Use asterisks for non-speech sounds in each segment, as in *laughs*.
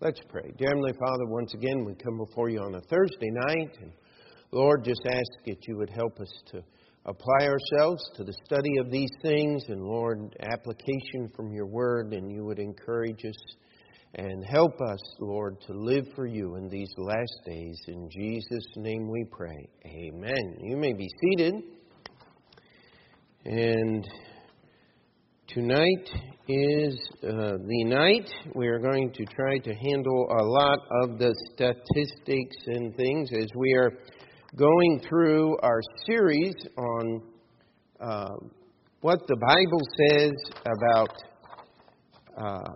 Let's pray. Dear Heavenly Father, once again, we come before you on a Thursday night. And Lord, just ask that you would help us to apply ourselves to the study of these things. And Lord, application from your word, and you would encourage us and help us, Lord, to live for you in these last days. In Jesus' name we pray. Amen. You may be seated. And Tonight is uh, the night we are going to try to handle a lot of the statistics and things as we are going through our series on uh, what the Bible says about uh,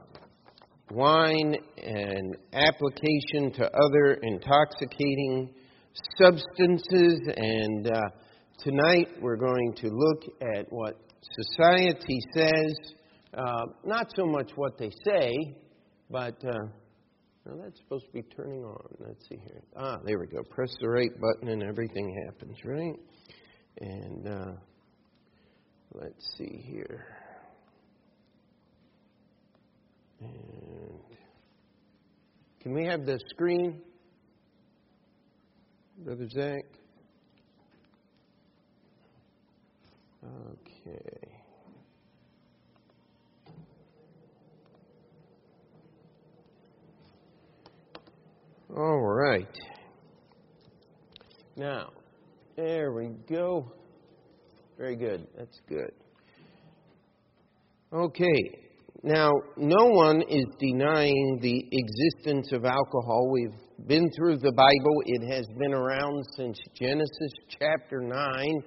wine and application to other intoxicating substances. And uh, tonight we're going to look at what society says uh, not so much what they say, but uh, now that's supposed to be turning on. Let's see here. Ah, there we go. Press the right button and everything happens, right? And uh, let's see here. And can we have the screen, Brother Zach? Okay. All right. Now, there we go. Very good. That's good. Okay. Now, no one is denying the existence of alcohol. We've been through the Bible, it has been around since Genesis chapter 9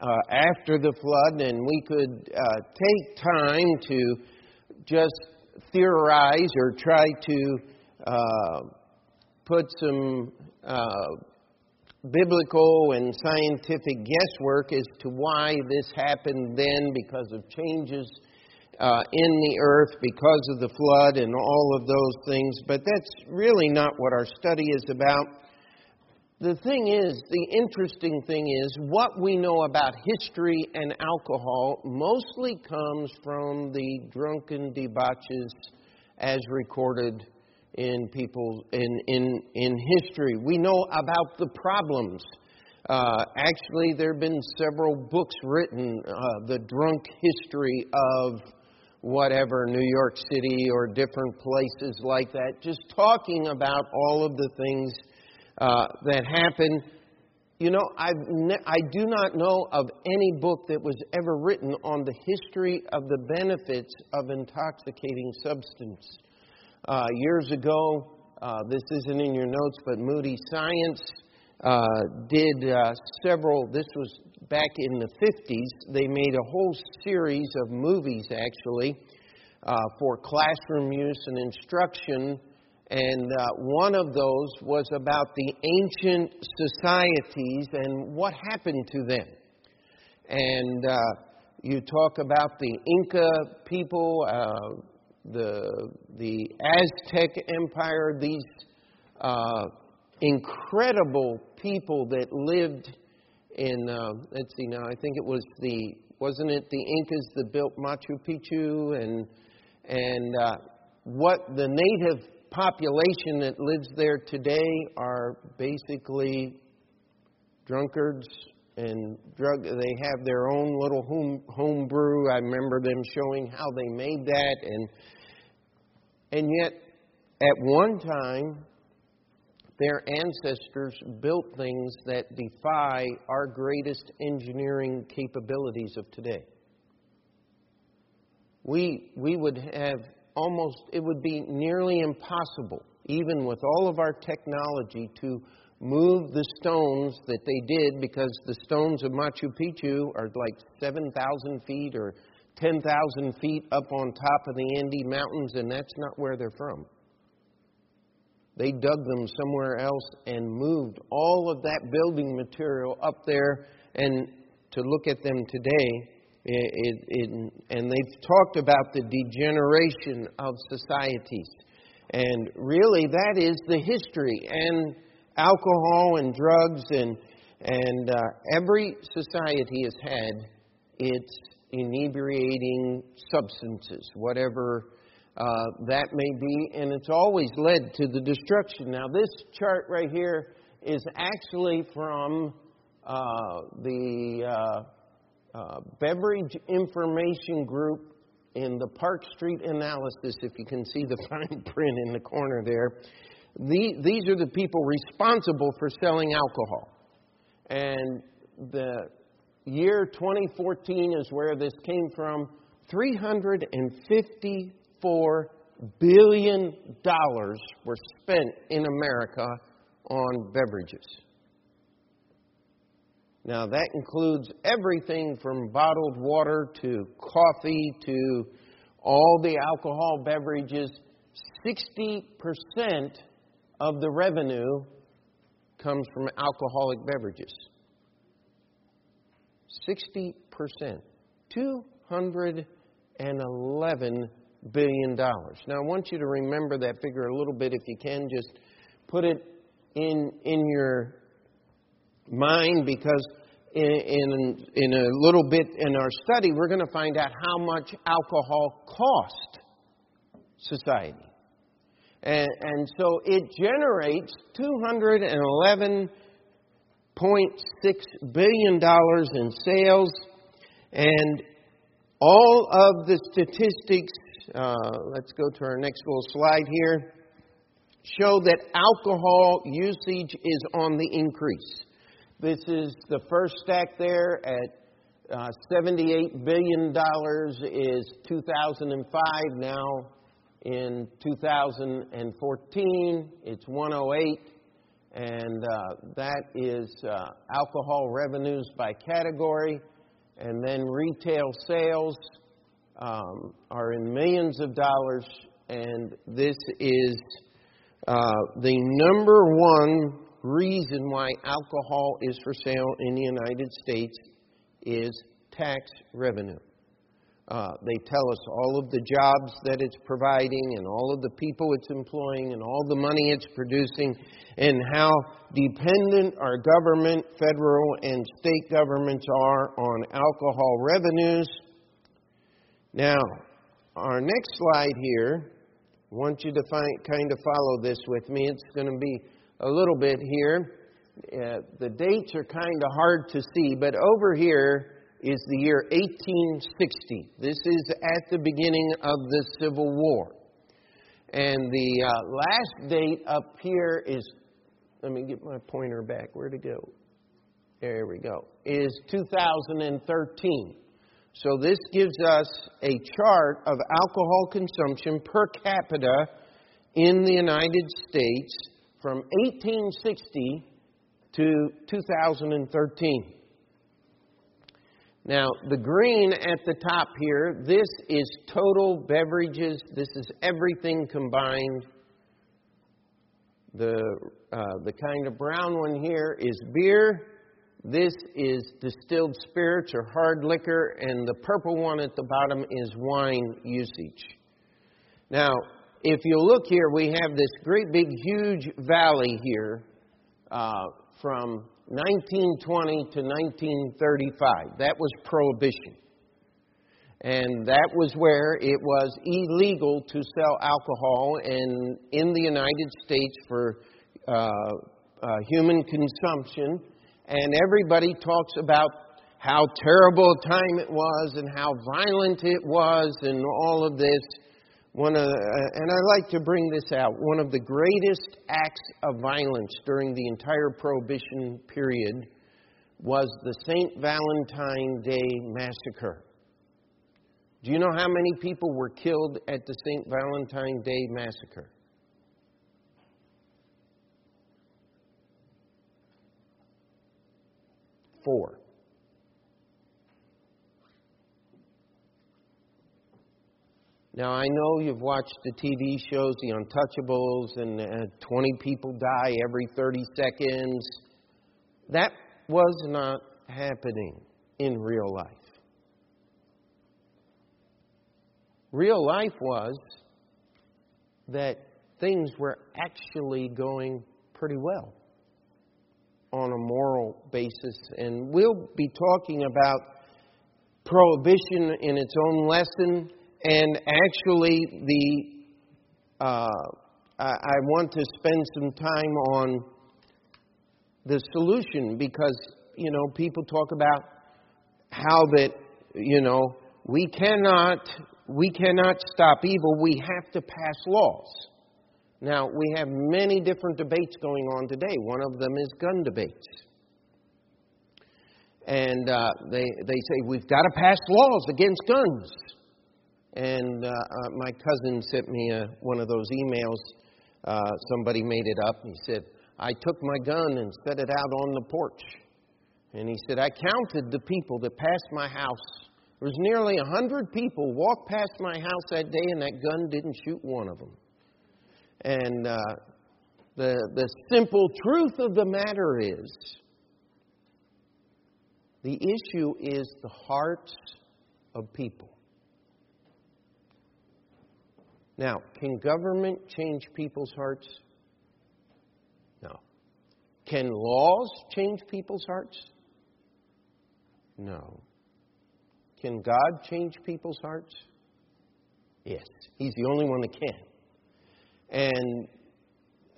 uh, after the flood, and we could uh, take time to just theorize or try to uh, put some uh, biblical and scientific guesswork as to why this happened then because of changes uh, in the earth because of the flood and all of those things, but that's really not what our study is about the thing is, the interesting thing is, what we know about history and alcohol mostly comes from the drunken debauches as recorded in people in, in, in history. We know about the problems. Uh, actually, there have been several books written, uh, the drunk history of whatever, New York City or different places like that, just talking about all of the things uh, that happened. You know, I've ne- I do not know of any book that was ever written on the history of the benefits of intoxicating substance. Uh, years ago, uh, this isn't in your notes, but Moody Science uh, did uh, several, this was back in the 50s. They made a whole series of movies, actually, uh, for classroom use and instruction and uh, one of those was about the ancient societies and what happened to them. And uh, you talk about the Inca people, uh, the, the Aztec Empire, these uh, incredible people that lived in, uh, let's see now, I think it was the, wasn't it the Incas that built Machu Picchu and, and uh, what the native population that lives there today are basically drunkards and drug they have their own little home home brew. I remember them showing how they made that and and yet at one time their ancestors built things that defy our greatest engineering capabilities of today. We we would have almost, it would be nearly impossible, even with all of our technology, to move the stones that they did because the stones of Machu Picchu are like 7,000 feet or 10,000 feet up on top of the Andes Mountains, and that's not where they're from. They dug them somewhere else and moved all of that building material up there. And to look at them today, it, it, and they've talked about the degeneration of societies. And really, that is the history. And alcohol and drugs and, and uh, every society has had its inebriating substances, whatever uh, that may be, and it's always led to the destruction. Now, this chart right here is actually from uh, the uh, Beverage Information Group in the Park Street analysis, if you can see the *laughs* fine print in the corner there. The, these are the people responsible for selling alcohol. And the year 2014 is where this came from. $354 billion were spent in America on beverages. Now, that includes everything from bottled water to coffee to all the alcohol beverages. 60% of the revenue comes from alcoholic beverages. 60%. $211 billion. Now, I want you to remember that figure a little bit if you can. Just put it in, in your mind because in, in, in a little bit in our study, we're going to find out how much alcohol cost society. And, and so it generates $211.6 billion in sales, and all of the statistics, uh, let's go to our next little slide here, show that alcohol usage is on the increase. This is the first stack there at uh, $78 billion is 2005. Now in 2014, it's 108. And uh, that is uh, alcohol revenues by category. And then retail sales um, are in millions of dollars. And this is uh, the number one reason why alcohol is for sale in the United States is tax revenue. Uh, they tell us all of the jobs that it's providing and all of the people it's employing and all the money it's producing and how dependent our government, federal, and state governments are on alcohol revenues. Now, our next slide here, I want you to find, kind of follow this with me. It's going to be a little bit here. Uh, the dates are kind of hard to see, but over here is the year 1860. This is at the beginning of the Civil War. And the uh, last date up here is, let me get my pointer back. Where'd it go? There we go. Is 2013. So this gives us a chart of alcohol consumption per capita in the United States from 1860 to 2013. Now, the green at the top here, this is total beverages. This is everything combined. The, uh, the kind of brown one here is beer. This is distilled spirits or hard liquor. And the purple one at the bottom is wine usage. Now, if you look here, we have this great big huge valley here uh, from 1920 to 1935. That was prohibition. And that was where it was illegal to sell alcohol in, in the United States for uh, uh, human consumption. And everybody talks about how terrible a time it was and how violent it was and all of this. One of, uh, and I like to bring this out. One of the greatest acts of violence during the entire Prohibition period was the St. Valentine Day Massacre. Do you know how many people were killed at the St. Valentine Day Massacre? Four. Now, I know you've watched the TV shows, The Untouchables, and uh, 20 people die every 30 seconds. That was not happening in real life. Real life was that things were actually going pretty well on a moral basis. And we'll be talking about prohibition in its own lesson and actually, the uh, I, I want to spend some time on the solution because you know people talk about how that you know we cannot we cannot stop evil. We have to pass laws. Now we have many different debates going on today. One of them is gun debates and uh, they they say we've got to pass laws against guns. And uh, uh, my cousin sent me a, one of those emails. Uh, somebody made it up. He said, "I took my gun and set it out on the porch." And he said, "I counted the people that passed my house. There was nearly a hundred people walked past my house that day, and that gun didn't shoot one of them." And uh, the the simple truth of the matter is the issue is the hearts of people. Now, can government change people's hearts? No. Can laws change people's hearts? No. Can God change people's hearts? Yes. He's the only one that can. And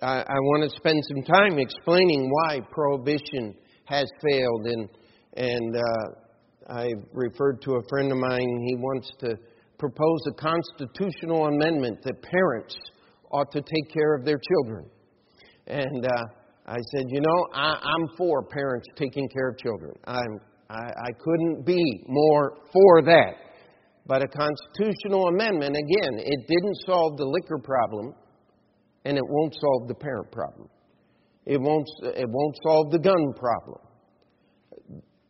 I, I want to spend some time explaining why prohibition has failed and and uh, I referred to a friend of mine. He wants to propose a constitutional amendment that parents ought to take care of their children. And uh, I said, you know, I, am for parents taking care of children. I'm, I, I couldn't be more for that. But a constitutional amendment, again, it didn't solve the liquor problem, and it won't solve the parent problem. It won't, it won't solve the gun problem.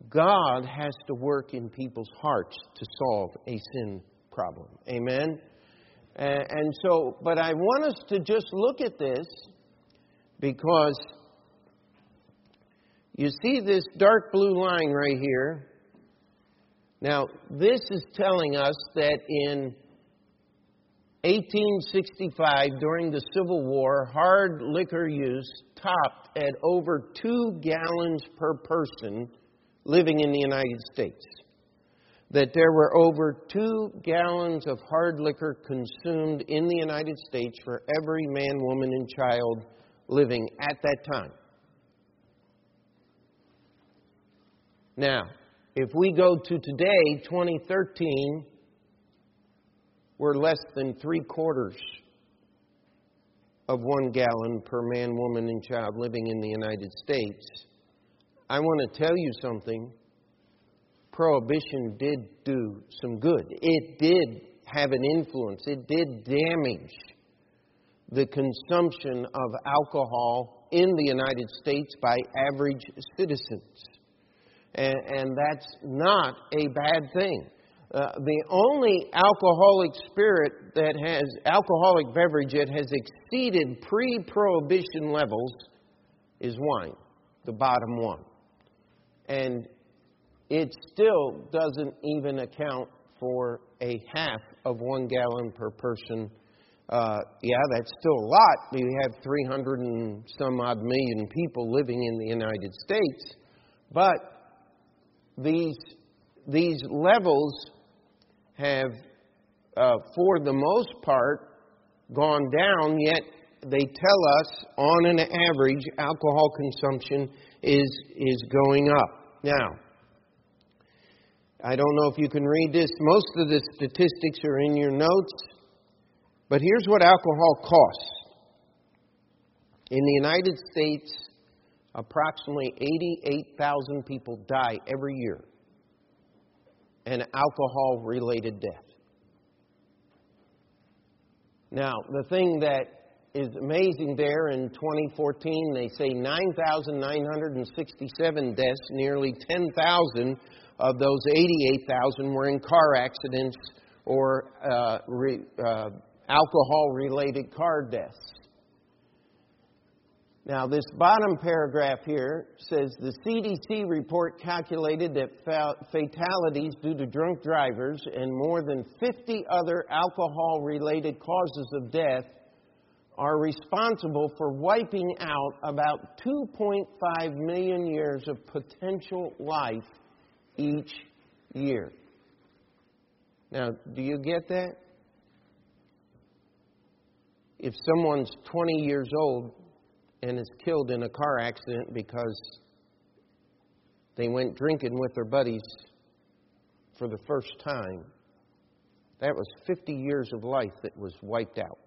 God has to work in people's hearts to solve a sin problem. Amen? And so, but I want us to just look at this because you see this dark blue line right here. Now, this is telling us that in 1865, during the Civil War, hard liquor use topped at over two gallons per person living in the United States that there were over two gallons of hard liquor consumed in the United States for every man, woman, and child living at that time. Now, if we go to today, 2013, we're less than three quarters of one gallon per man, woman, and child living in the United States. I want to tell you something. Prohibition did do some good. It did have an influence, it did damage the consumption of alcohol in the United States by average citizens. And, and that's not a bad thing. Uh, the only alcoholic spirit that has alcoholic beverage that has exceeded pre-prohibition levels is wine, the bottom one and it still doesn't even account for a half of one gallon per person. Uh, yeah, that's still a lot. We have 300 and some odd million people living in the United States, but these these levels have, uh, for the most part, gone down. Yet they tell us, on an average, alcohol consumption is, is going up. Now, I don't know if you can read this. Most of the statistics are in your notes. But here's what alcohol costs. In the United States, approximately 88,000 people die every year an alcohol related death. Now, the thing that is amazing there in 2014. They say 9,967 deaths, nearly 10,000 of those 88,000 were in car accidents or uh, re, uh, alcohol related car deaths. Now, this bottom paragraph here says the CDC report calculated that fatalities due to drunk drivers and more than 50 other alcohol related causes of death are responsible for wiping out about 2.5 million years of potential life each year. Now, do you get that? if someone's 20 years old and is killed in a car accident because they went drinking with their buddies for the first time, that was 50 years of life that was wiped out.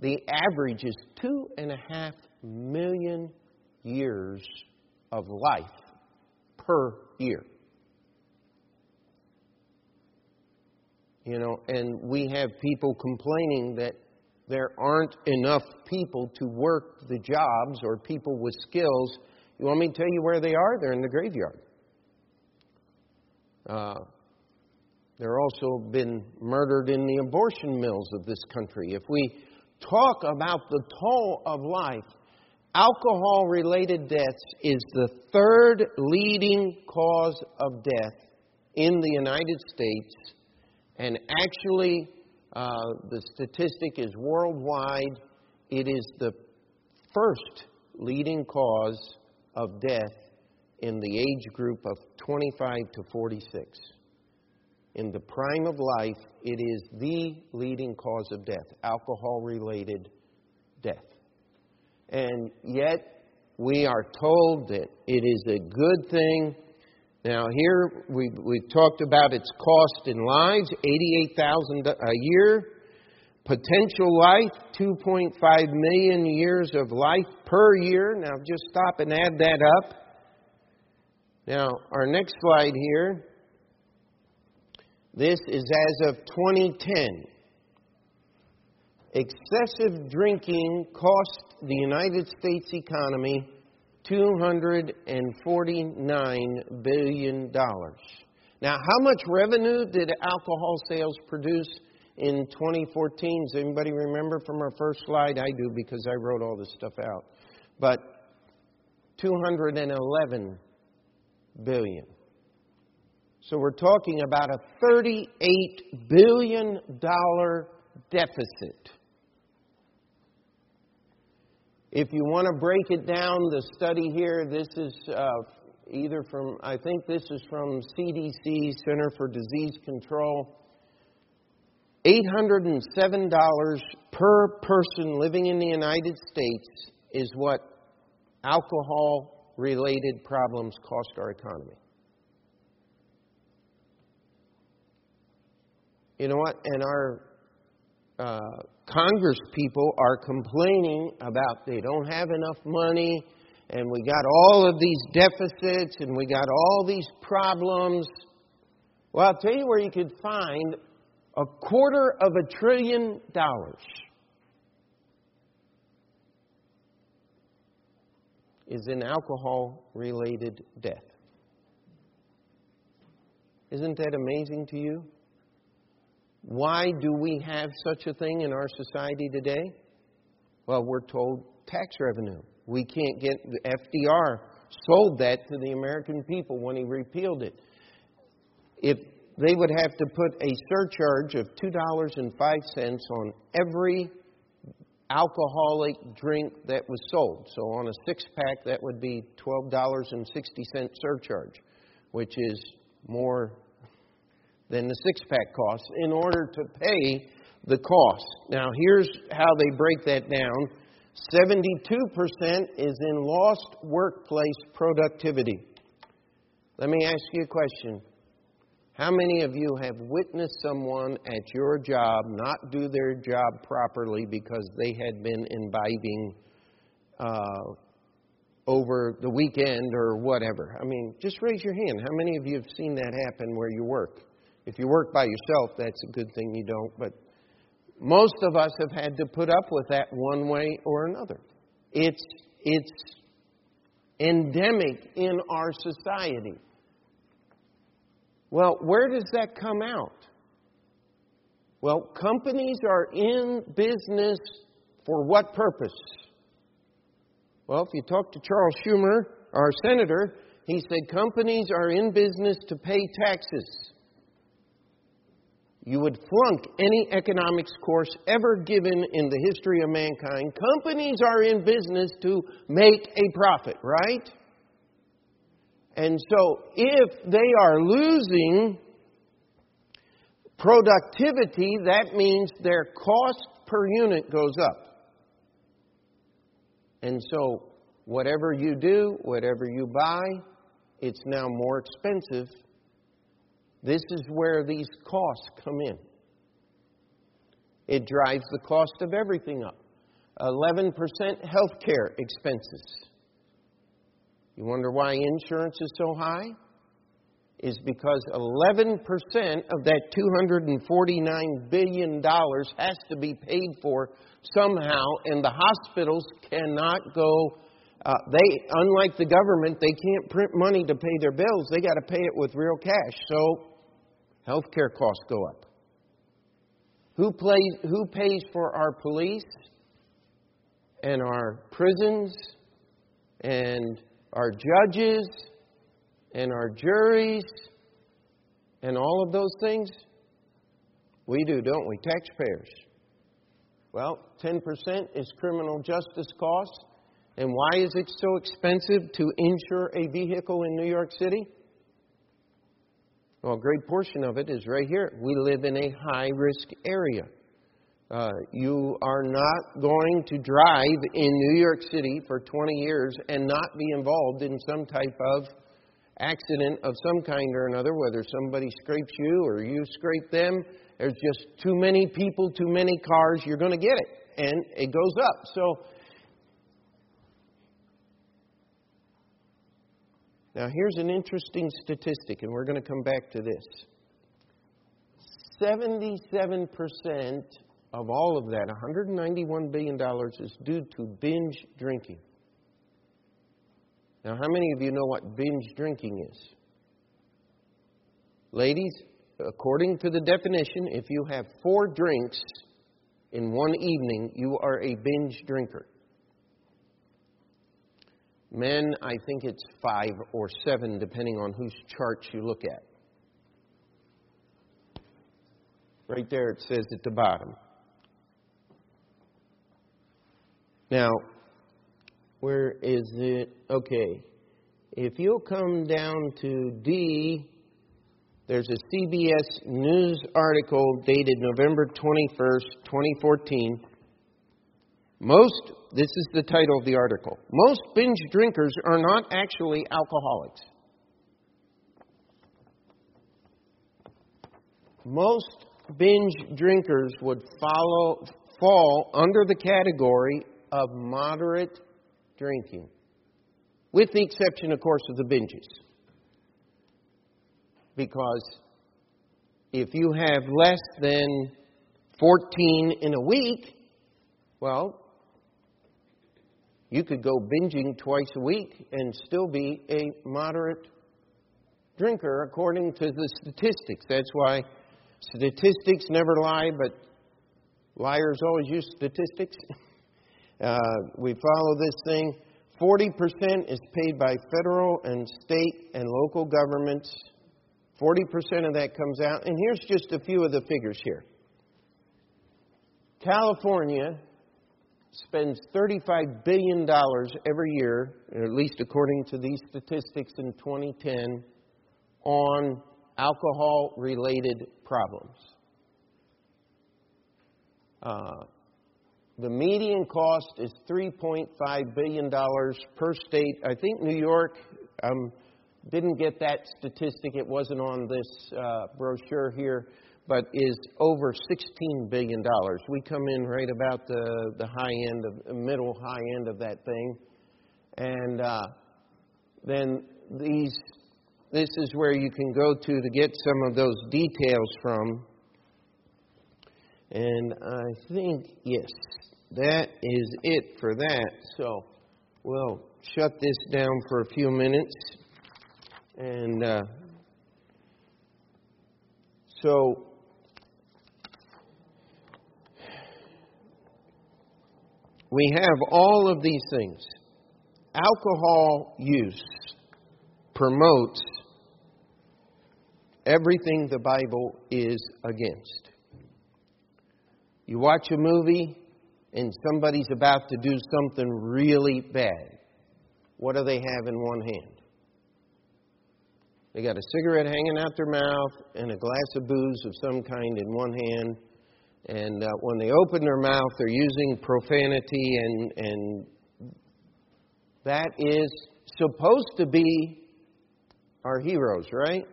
The average is two and a half million years of life per year. You know, and we have people complaining that there aren't enough people to work the jobs or people with skills. You want me to tell you where they are? They're in the graveyard. Uh, they're also been murdered in the abortion mills of this country. If we talk about the toll of life, alcohol related deaths is the third leading cause of death in the United States. And actually, uh, the statistic is worldwide. It is the first leading cause of death in the age group of 25 to 46. In the prime of life, it is the leading cause of death, alcohol related death. And yet, we are told that it is a good thing. Now, here we, we've talked about its cost in lives 88000 a year. Potential life, 2.5 million years of life per year. Now, just stop and add that up. Now, our next slide here. This is as of 2010. Excessive drinking cost the United States economy $249 billion. Now, how much revenue did alcohol sales produce in 2014? Does anybody remember from our first slide? I do because I wrote all this stuff out. But 211 billion. So we're talking about a $38 billion deficit. If you want to break it down, the study here, this is uh, either from, I think this is from CDC, Center for Disease Control. $807 per person living in the United States is what alcohol related problems cost our economy. You know what? And our uh, Congress people are complaining about they don't have enough money and we got all of these deficits and we got all these problems. Well, I'll tell you where you could find a quarter of a trillion dollars. Is in alcohol related death. Isn't that amazing to you? Why do we have such a thing in our society today? Well, we're told tax revenue. We can't get the FDR sold that to the American people when he repealed it. If they would have to put a surcharge of $2.05 on every alcoholic drink that was sold. So on a six pack, that would be $12.60 surcharge, which is more than the six pack costs in order to pay the cost. Now, here's how they break that down 72% is in lost workplace productivity. Let me ask you a question. How many of you have witnessed someone at your job not do their job properly because they had been imbibing uh, over the weekend or whatever? I mean, just raise your hand. How many of you have seen that happen where you work? If you work by yourself, that's a good thing you don't. But most of us have had to put up with that one way or another. It's, it's endemic in our society. Well, where does that come out? Well, companies are in business for what purpose? Well, if you talk to Charles Schumer, our senator, he said companies are in business to pay taxes you would flunk any economics course ever given in the history of mankind. Companies are in business to make a profit, right? And so if they are losing productivity, that means their cost per unit goes up. And so, whatever you do, whatever you buy, it's now more expensive. This is where these costs come in. It drives the cost of everything up. 11% health care expenses. You wonder why insurance is so high? Is because 11% of that $249 billion has to be paid for somehow, and the hospitals cannot go. Uh, they, unlike the government, they can't print money to pay their bills. They got to pay it with real cash. So, health care costs go up. Who, who pays for our police and our prisons and our judges and our juries and all of those things? We do, don't we? Taxpayers. Well, 10% is criminal justice costs. And why is it so expensive to insure a vehicle in New York City? Well, a great portion of it is right here. We live in a high risk area. Uh, you are not going to drive in New York City for 20 years and not be involved in some type of accident of some kind or another, whether somebody scrapes you or you scrape them. There's just too many people, too many cars, you're going to get it. And it goes up. So, Now, here's an interesting statistic, and we're going to come back to this. 77% of all of that, $191 billion, is due to binge drinking. Now, how many of you know what binge drinking is? Ladies, according to the definition, if you have four drinks in one evening, you are a binge drinker. Men, I think it's five or seven, depending on whose charts you look at. Right there it says at the bottom. Now, where is it? Okay. If you'll come down to D, there's a CBS News article dated November 21st, 2014 most, this is the title of the article, most binge drinkers are not actually alcoholics. Most binge drinkers would follow, fall under the category of moderate drinking, with the exception, of course, of the binges. Because if you have less than 14 in a week, well, you could go binging twice a week and still be a moderate drinker according to the statistics. That's why statistics never lie, but liars always use statistics. *laughs* Uh, we follow this thing. 40% is paid by federal and state and local governments. 40% of that comes out. And here's just a few of the figures here. California spends $35 billion every year, at least according to these statistics in 2010, on alcohol related problems. Uh, the median cost is $3.5 billion per state. I think New York um, didn't get that statistic, it wasn't on this uh, brochure here but is over $16 billion. We come in right about the, the high end of middle high end of that thing. And uh, then these this is where you can go to to get some of those details from. And I think, yes, that is it for that. So we'll shut this down for a few minutes. And uh, so we have all of these things. Alcohol use promotes everything the Bible is against. You watch a movie and somebody's about to do something really bad. What do they have in one hand? They got a cigarette hanging out their mouth and a glass of booze of some kind in one hand. And uh, when they open their mouth, they're using profanity, and, and that is supposed to be our heroes, right?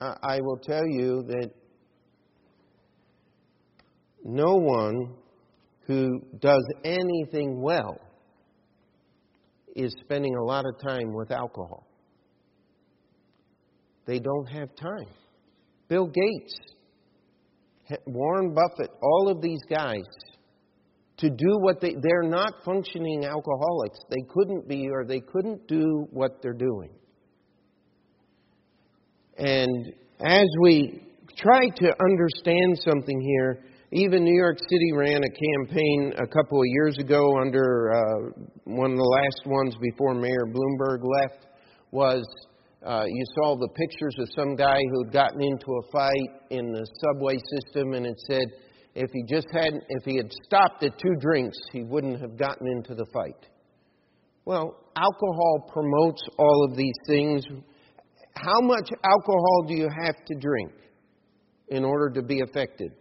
I, I will tell you that no one who does anything well is spending a lot of time with alcohol. They don't have time. Bill Gates, Warren Buffett, all of these guys, to do what they, they're not functioning alcoholics. They couldn't be or they couldn't do what they're doing. And as we try to understand something here, even New York City ran a campaign a couple of years ago under uh, one of the last ones before Mayor Bloomberg left was uh, you saw the pictures of some guy who'd gotten into a fight in the subway system, and it said if he just hadn't, if he had stopped at two drinks, he wouldn't have gotten into the fight. Well, alcohol promotes all of these things. How much alcohol do you have to drink in order to be affected?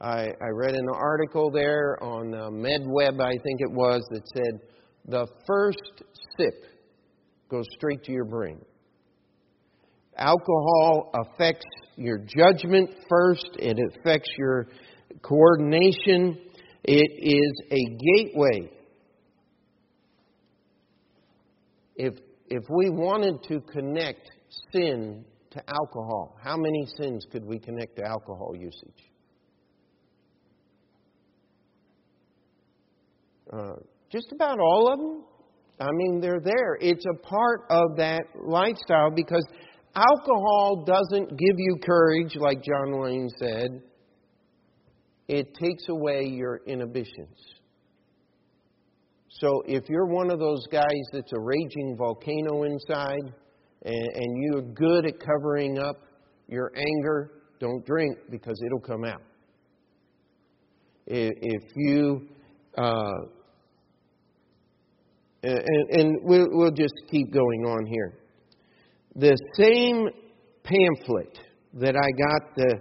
I, I read an article there on uh, MedWeb, I think it was, that said the first sip goes straight to your brain. Alcohol affects your judgment first, it affects your coordination, it is a gateway. If, if we wanted to connect sin to alcohol, how many sins could we connect to alcohol usage? Uh, just about all of them. I mean, they're there. It's a part of that lifestyle because Alcohol doesn't give you courage, like John Wayne said. It takes away your inhibitions. So if you're one of those guys that's a raging volcano inside and, and you're good at covering up your anger, don't drink because it'll come out. If you, uh, and, and we'll, we'll just keep going on here the same pamphlet that I got the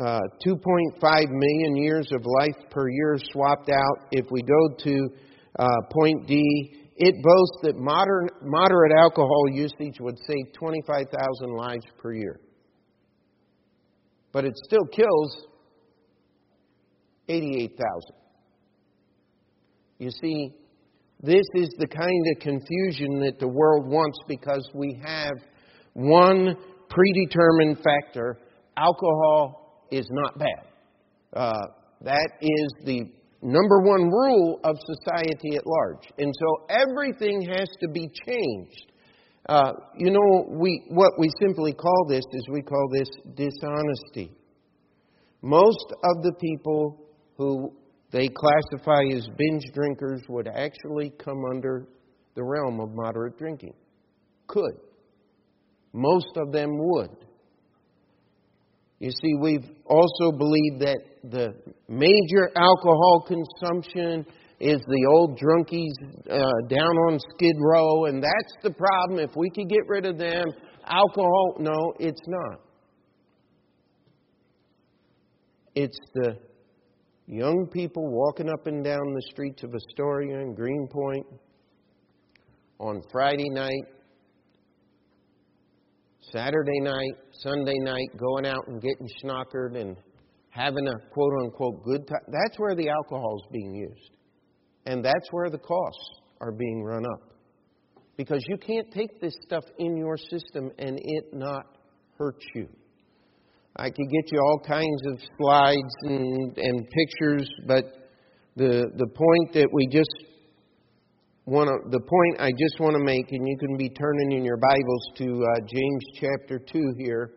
uh, 2.5 million years of life per year swapped out, if we go to uh, point D, it boasts that modern, moderate alcohol usage would save 25,000 lives per year. But it still kills 88,000. You see, this is the kind of confusion that the world wants because we have one predetermined factor alcohol is not bad. Uh, that is the number one rule of society at large. And so everything has to be changed. Uh, you know, we, what we simply call this is we call this dishonesty. Most of the people who they classify as binge drinkers would actually come under the realm of moderate drinking. Could. Most of them would. You see, we've also believed that the major alcohol consumption is the old drunkies uh, down on Skid Row, and that's the problem. If we could get rid of them, alcohol, no, it's not. It's the young people walking up and down the streets of Astoria and Greenpoint on Friday night, Saturday night, Sunday night, going out and getting schnockered and having a quote unquote good time. That's where the alcohol is being used. And that's where the costs are being run up. Because you can't take this stuff in your system and it not hurt you. I could get you all kinds of slides and, and pictures, but the the point that we just want to the point I just want to make, and you can be turning in your Bibles to uh, James chapter two here.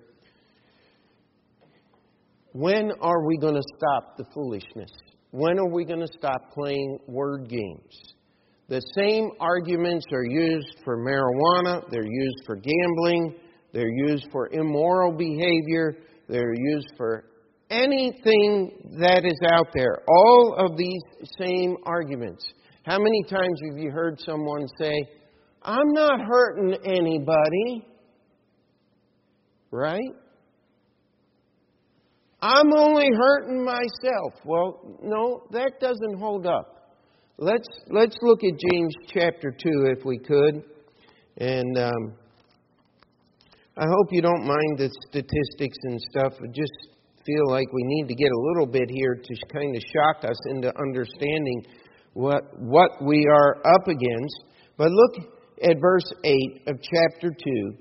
When are we going to stop the foolishness? When are we going to stop playing word games? The same arguments are used for marijuana, they're used for gambling, they're used for immoral behavior, they're used for anything that is out there. All of these same arguments. How many times have you heard someone say, I'm not hurting anybody? right? I'm only hurting myself. Well, no, that doesn't hold up. Let's let's look at James chapter two, if we could, and um, I hope you don't mind the statistics and stuff. I just feel like we need to get a little bit here to kind of shock us into understanding what what we are up against. But look at verse eight of chapter two.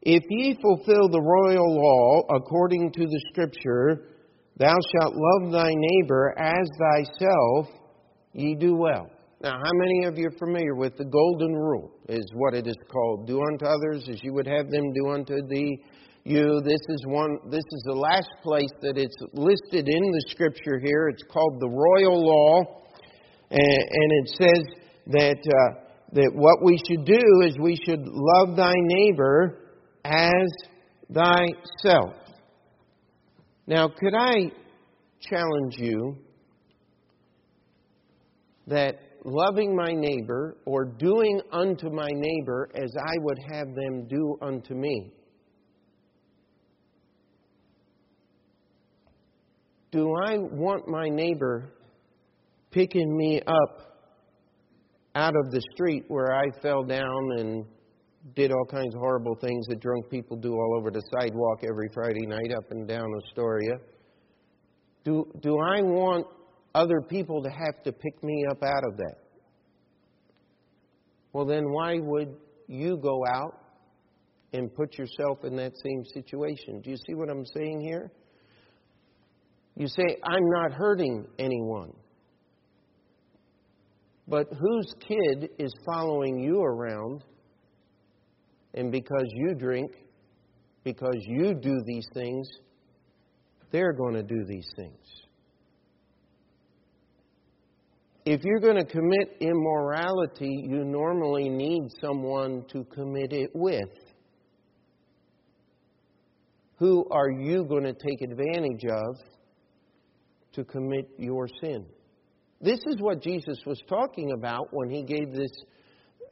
If ye fulfill the royal law according to the Scripture, thou shalt love thy neighbor as thyself, ye do well. Now, how many of you are familiar with the golden rule? Is what it is called. Do unto others as you would have them do unto thee. You. This is one. This is the last place that it's listed in the Scripture here. It's called the royal law, and, and it says that uh, that what we should do is we should love thy neighbor as thyself. Now, could I challenge you that loving my neighbor or doing unto my neighbor as I would have them do unto me? Do I want my neighbor picking me up out of the street where I fell down and did all kinds of horrible things that drunk people do all over the sidewalk every Friday night up and down Astoria. Do, do I want other people to have to pick me up out of that? Well, then why would you go out and put yourself in that same situation? Do you see what I'm saying here? You say, I'm not hurting anyone. But whose kid is following you around and because you drink, because you do these things, they're going to do these things. If you're going to commit immorality, you normally need someone to commit it with. Who are you going to take advantage of to commit your sin? This is what Jesus was talking about when he gave this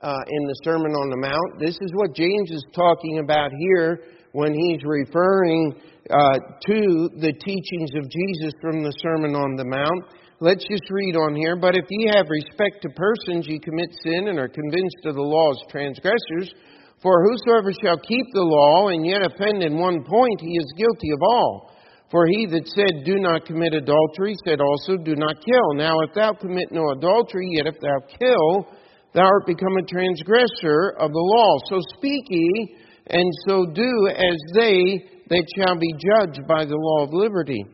uh, in the Sermon on the Mount. This is what James is talking about here when he's referring uh, to the teachings of Jesus from the Sermon on the Mount. Let's just read on here. But if ye have respect to persons, ye commit sin and are convinced of the law's transgressors. For whosoever shall keep the law and yet offend in one point, he is guilty of all. For he that said, Do not commit adultery, said also, Do not kill. Now, if thou commit no adultery, yet if thou kill, thou art become a transgressor of the law. So speak ye, and so do as they that shall be judged by the law of liberty.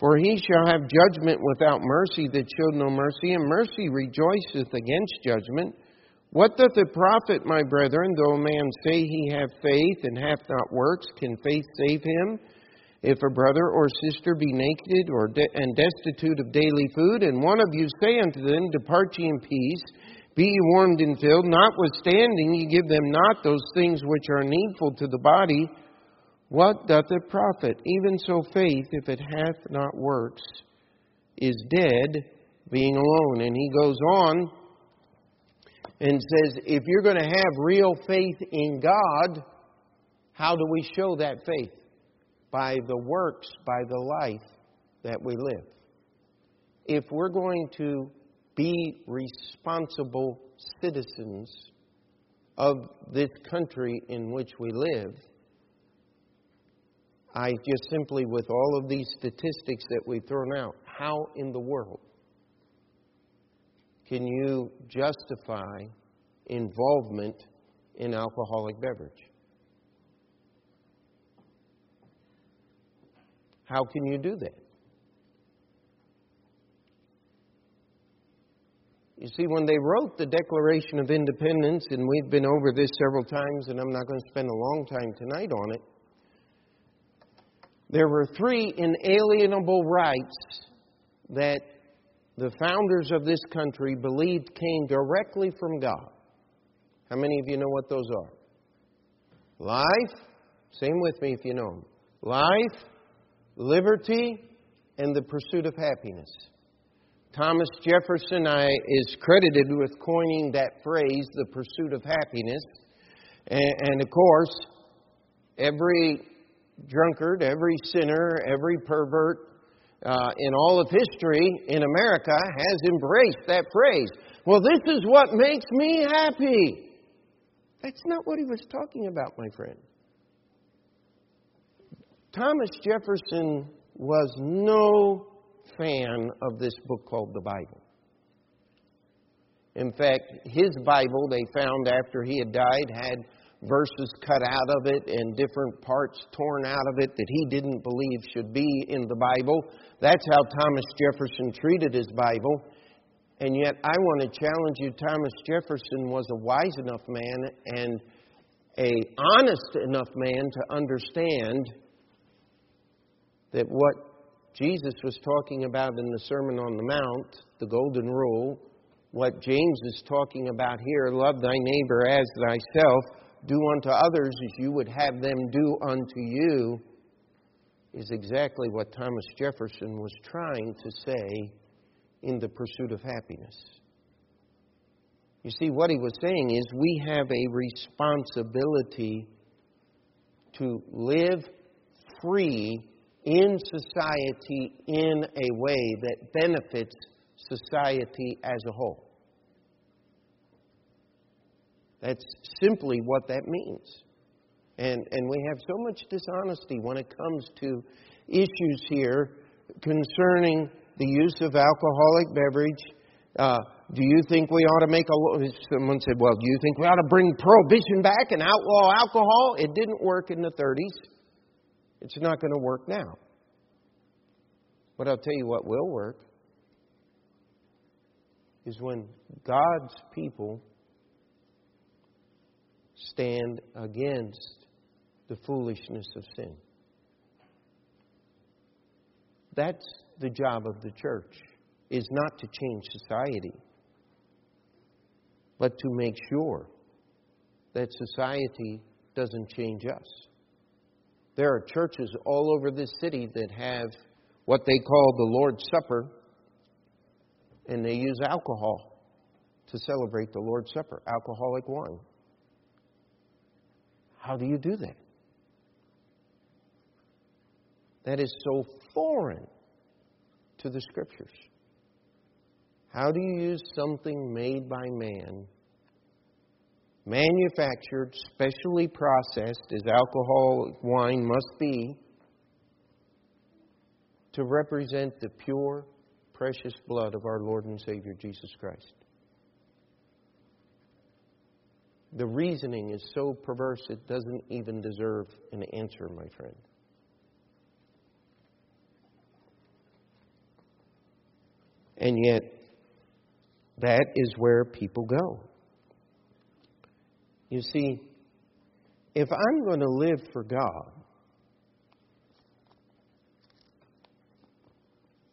For he shall have judgment without mercy that showed no mercy, and mercy rejoiceth against judgment. What doth it profit, my brethren, though a man say he have faith and hath not works? Can faith save him? If a brother or sister be naked or de- and destitute of daily food, and one of you say unto them, Depart ye in peace, be ye warmed and filled, notwithstanding ye give them not those things which are needful to the body, what doth it profit? Even so, faith, if it hath not works, is dead, being alone. And he goes on and says, if you're going to have real faith in God, how do we show that faith? By the works, by the life that we live. If we're going to be responsible citizens of this country in which we live, I just simply, with all of these statistics that we've thrown out, how in the world can you justify involvement in alcoholic beverage? How can you do that? You see, when they wrote the Declaration of Independence, and we've been over this several times, and I'm not going to spend a long time tonight on it, there were three inalienable rights that the founders of this country believed came directly from God. How many of you know what those are? Life, same with me if you know them. Life, liberty, and the pursuit of happiness. Thomas Jefferson I, is credited with coining that phrase, the pursuit of happiness. And, and of course, every drunkard, every sinner, every pervert uh, in all of history in America has embraced that phrase. Well, this is what makes me happy. That's not what he was talking about, my friend. Thomas Jefferson was no fan of this book called the Bible. In fact, his Bible, they found after he had died, had verses cut out of it and different parts torn out of it that he didn't believe should be in the Bible. That's how Thomas Jefferson treated his Bible. And yet, I want to challenge you Thomas Jefferson was a wise enough man and a honest enough man to understand that what Jesus was talking about in the Sermon on the Mount, the Golden Rule, what James is talking about here, love thy neighbor as thyself, do unto others as you would have them do unto you, is exactly what Thomas Jefferson was trying to say in the pursuit of happiness. You see, what he was saying is we have a responsibility to live free in society in a way that benefits society as a whole. That's simply what that means. And, and we have so much dishonesty when it comes to issues here concerning the use of alcoholic beverage. Uh, do you think we ought to make a law? someone said well do you think we ought to bring prohibition back and outlaw alcohol it didn't work in the 30s it's not going to work now but i'll tell you what will work is when god's people stand against the foolishness of sin. That's the job of the church, is not to change society, but to make sure that society doesn't change us. There are churches all over this city that have what they call the Lord's Supper, and they use alcohol to celebrate the Lord's Supper, alcoholic wine. How do you do that? That is so foreign to the Scriptures. How do you use something made by man, manufactured, specially processed, as alcohol, wine must be, to represent the pure, precious blood of our Lord and Savior Jesus Christ? The reasoning is so perverse it doesn't even deserve an answer, my friend. And yet, that is where people go. You see, if I'm going to live for God,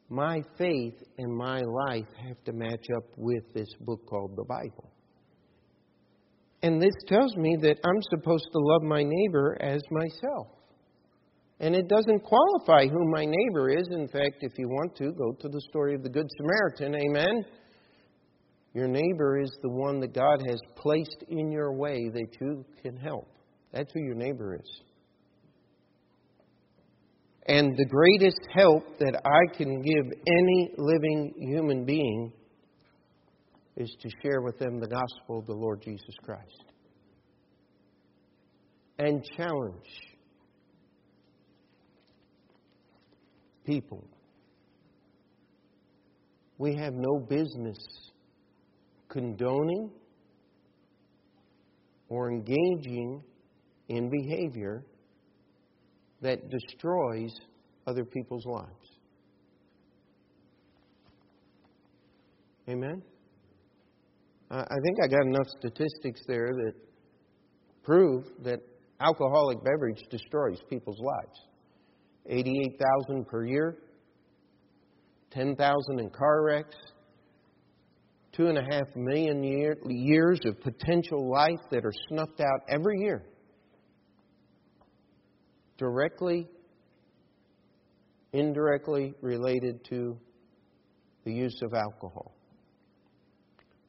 my faith and my life have to match up with this book called the Bible. And this tells me that I'm supposed to love my neighbor as myself. And it doesn't qualify who my neighbor is. In fact, if you want to, go to the story of the Good Samaritan. Amen. Your neighbor is the one that God has placed in your way that you can help. That's who your neighbor is. And the greatest help that I can give any living human being is to share with them the gospel of the Lord Jesus Christ and challenge people. We have no business condoning or engaging in behavior that destroys other people's lives. Amen? I think I got enough statistics there that prove that alcoholic beverage destroys people's lives. 88,000 per year, 10,000 in car wrecks, two and a half million year, years of potential life that are snuffed out every year. Directly, indirectly related to the use of alcohol.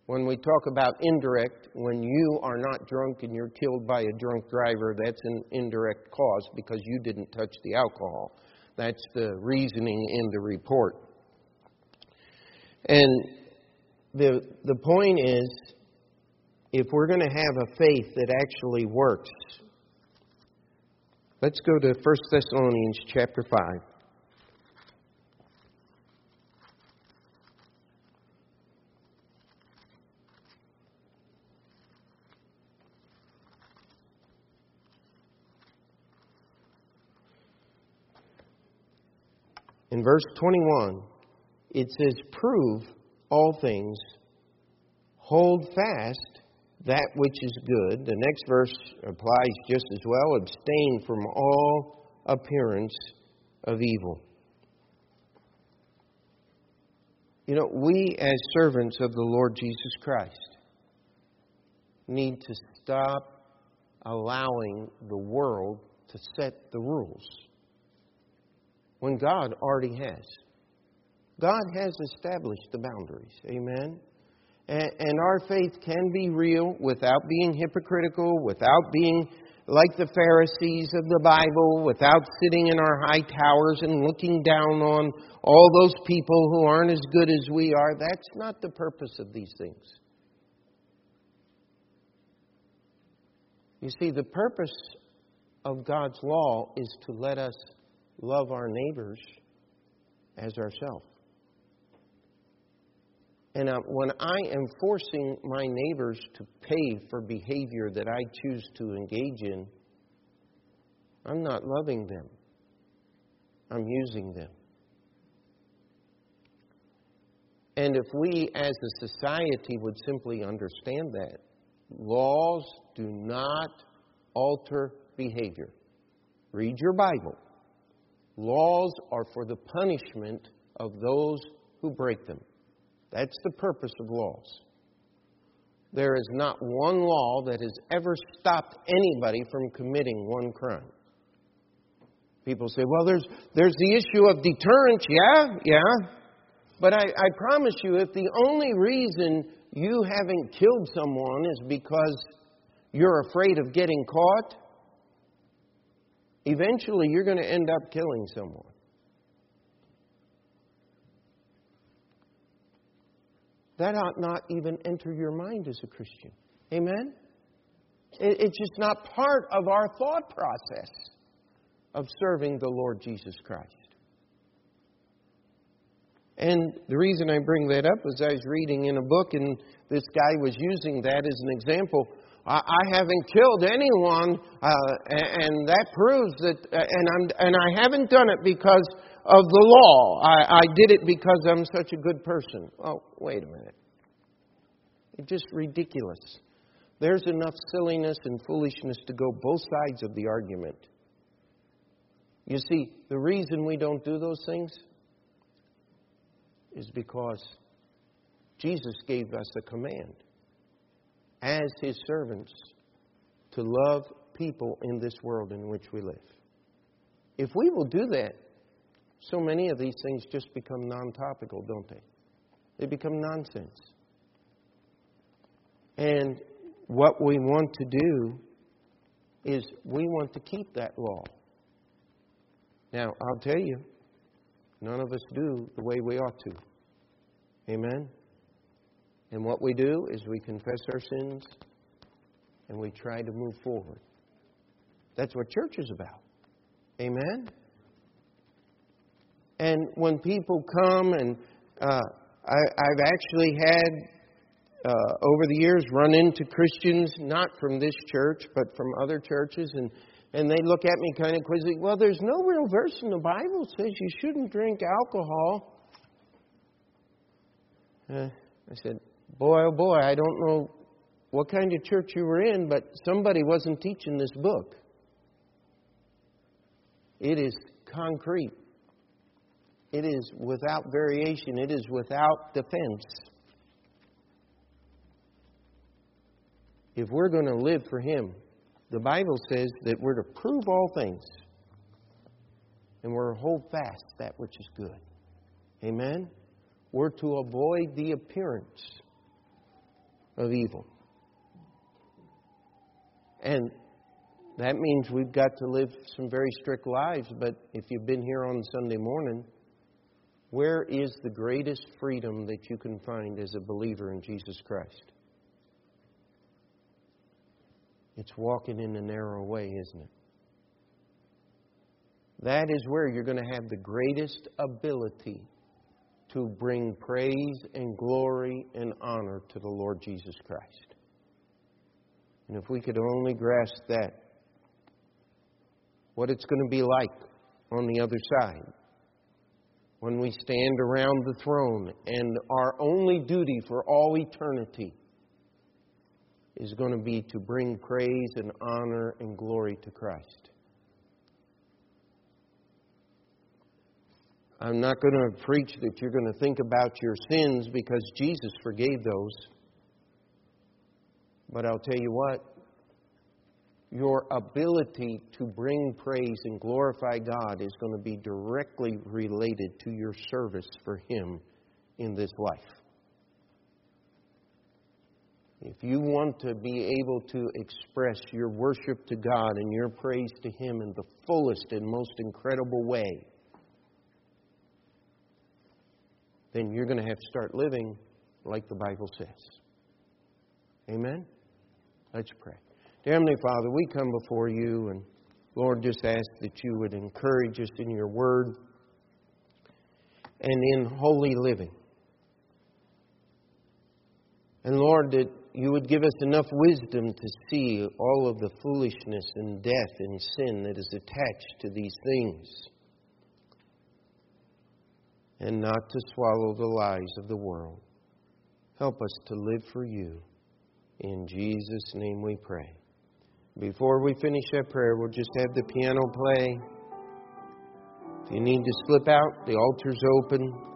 When we talk about indirect, when you are not drunk and you're killed by a drunk driver, that's an indirect cause because you didn't touch the alcohol. That's the reasoning in the report. And the, the point is, if we're going to have a faith that actually works, let's go to 1 Thessalonians chapter 5. In verse 21, it says, Prove all things, hold fast that which is good. The next verse applies just as well abstain from all appearance of evil. You know, we as servants of the Lord Jesus Christ need to stop allowing the world to set the rules when God already has. God has established the boundaries. Amen? And, and our faith can be real without being hypocritical, without being like the Pharisees of the Bible, without sitting in our high towers and looking down on all those people who aren't as good as we are. That's not the purpose of these things. You see, the purpose of God's law is to let us love our neighbors as ourselves. And when I am forcing my neighbors to pay for behavior that I choose to engage in, I'm not loving them. I'm using them. And if we as a society would simply understand that, laws do not alter behavior. Read your Bible. Laws are for the punishment of those who break them. That's the purpose of laws. There is not one law that has ever stopped anybody from committing one crime. People say, well, there's, there's the issue of deterrence. Yeah, yeah. But I, I promise you, if the only reason you haven't killed someone is because you're afraid of getting caught, eventually you're going to end up killing someone. That ought not even enter your mind as a Christian. Amen? It's just not part of our thought process of serving the Lord Jesus Christ. And the reason I bring that up is I was reading in a book, and this guy was using that as an example I, haven't killed anyone, uh, and that proves that, uh, and, I'm, and I haven't done it because of the law. I, I did it because I'm such a good person. Oh, wait a minute. It's just ridiculous. There's enough silliness and foolishness to go both sides of the argument. You see, the reason we don't do those things is because Jesus gave us a command as His servants to love people in this world in which we live. If we will do that, so many of these things just become non topical, don't they? They become nonsense. And what we want to do is we want to keep that law. Now, I'll tell you, none of us do the way we ought to. Amen? And what we do is we confess our sins and we try to move forward. That's what church is about. Amen? And when people come, and uh, I, have actually had uh, over the years run into Christians, not from this church, but from other churches, and, and they look at me kind of quizzically, Well, there's no real verse in the Bible that says you shouldn't drink alcohol. Uh, I said, boy, oh boy, I don't know what kind of church you were in, but somebody wasn't teaching this book. It is concrete. It is without variation. It is without defense. If we're going to live for Him, the Bible says that we're to prove all things and we're to hold fast that which is good. Amen? We're to avoid the appearance of evil. And that means we've got to live some very strict lives, but if you've been here on Sunday morning, where is the greatest freedom that you can find as a believer in Jesus Christ? It's walking in the narrow way, isn't it? That is where you're going to have the greatest ability to bring praise and glory and honor to the Lord Jesus Christ. And if we could only grasp that, what it's going to be like on the other side when we stand around the throne and our only duty for all eternity is going to be to bring praise and honor and glory to Christ. I'm not going to preach that you're going to think about your sins because Jesus forgave those. But I'll tell you what, your ability to bring praise and glorify God is going to be directly related to your service for Him in this life. If you want to be able to express your worship to God and your praise to Him in the fullest and most incredible way, then you're going to have to start living like the Bible says. Amen? Let's pray. Dear Heavenly Father, we come before you and Lord, just ask that you would encourage us in your word and in holy living. And Lord, that you would give us enough wisdom to see all of the foolishness and death and sin that is attached to these things and not to swallow the lies of the world. Help us to live for you. In Jesus' name we pray. Before we finish that prayer, we'll just have the piano play. If you need to slip out, the altar's open.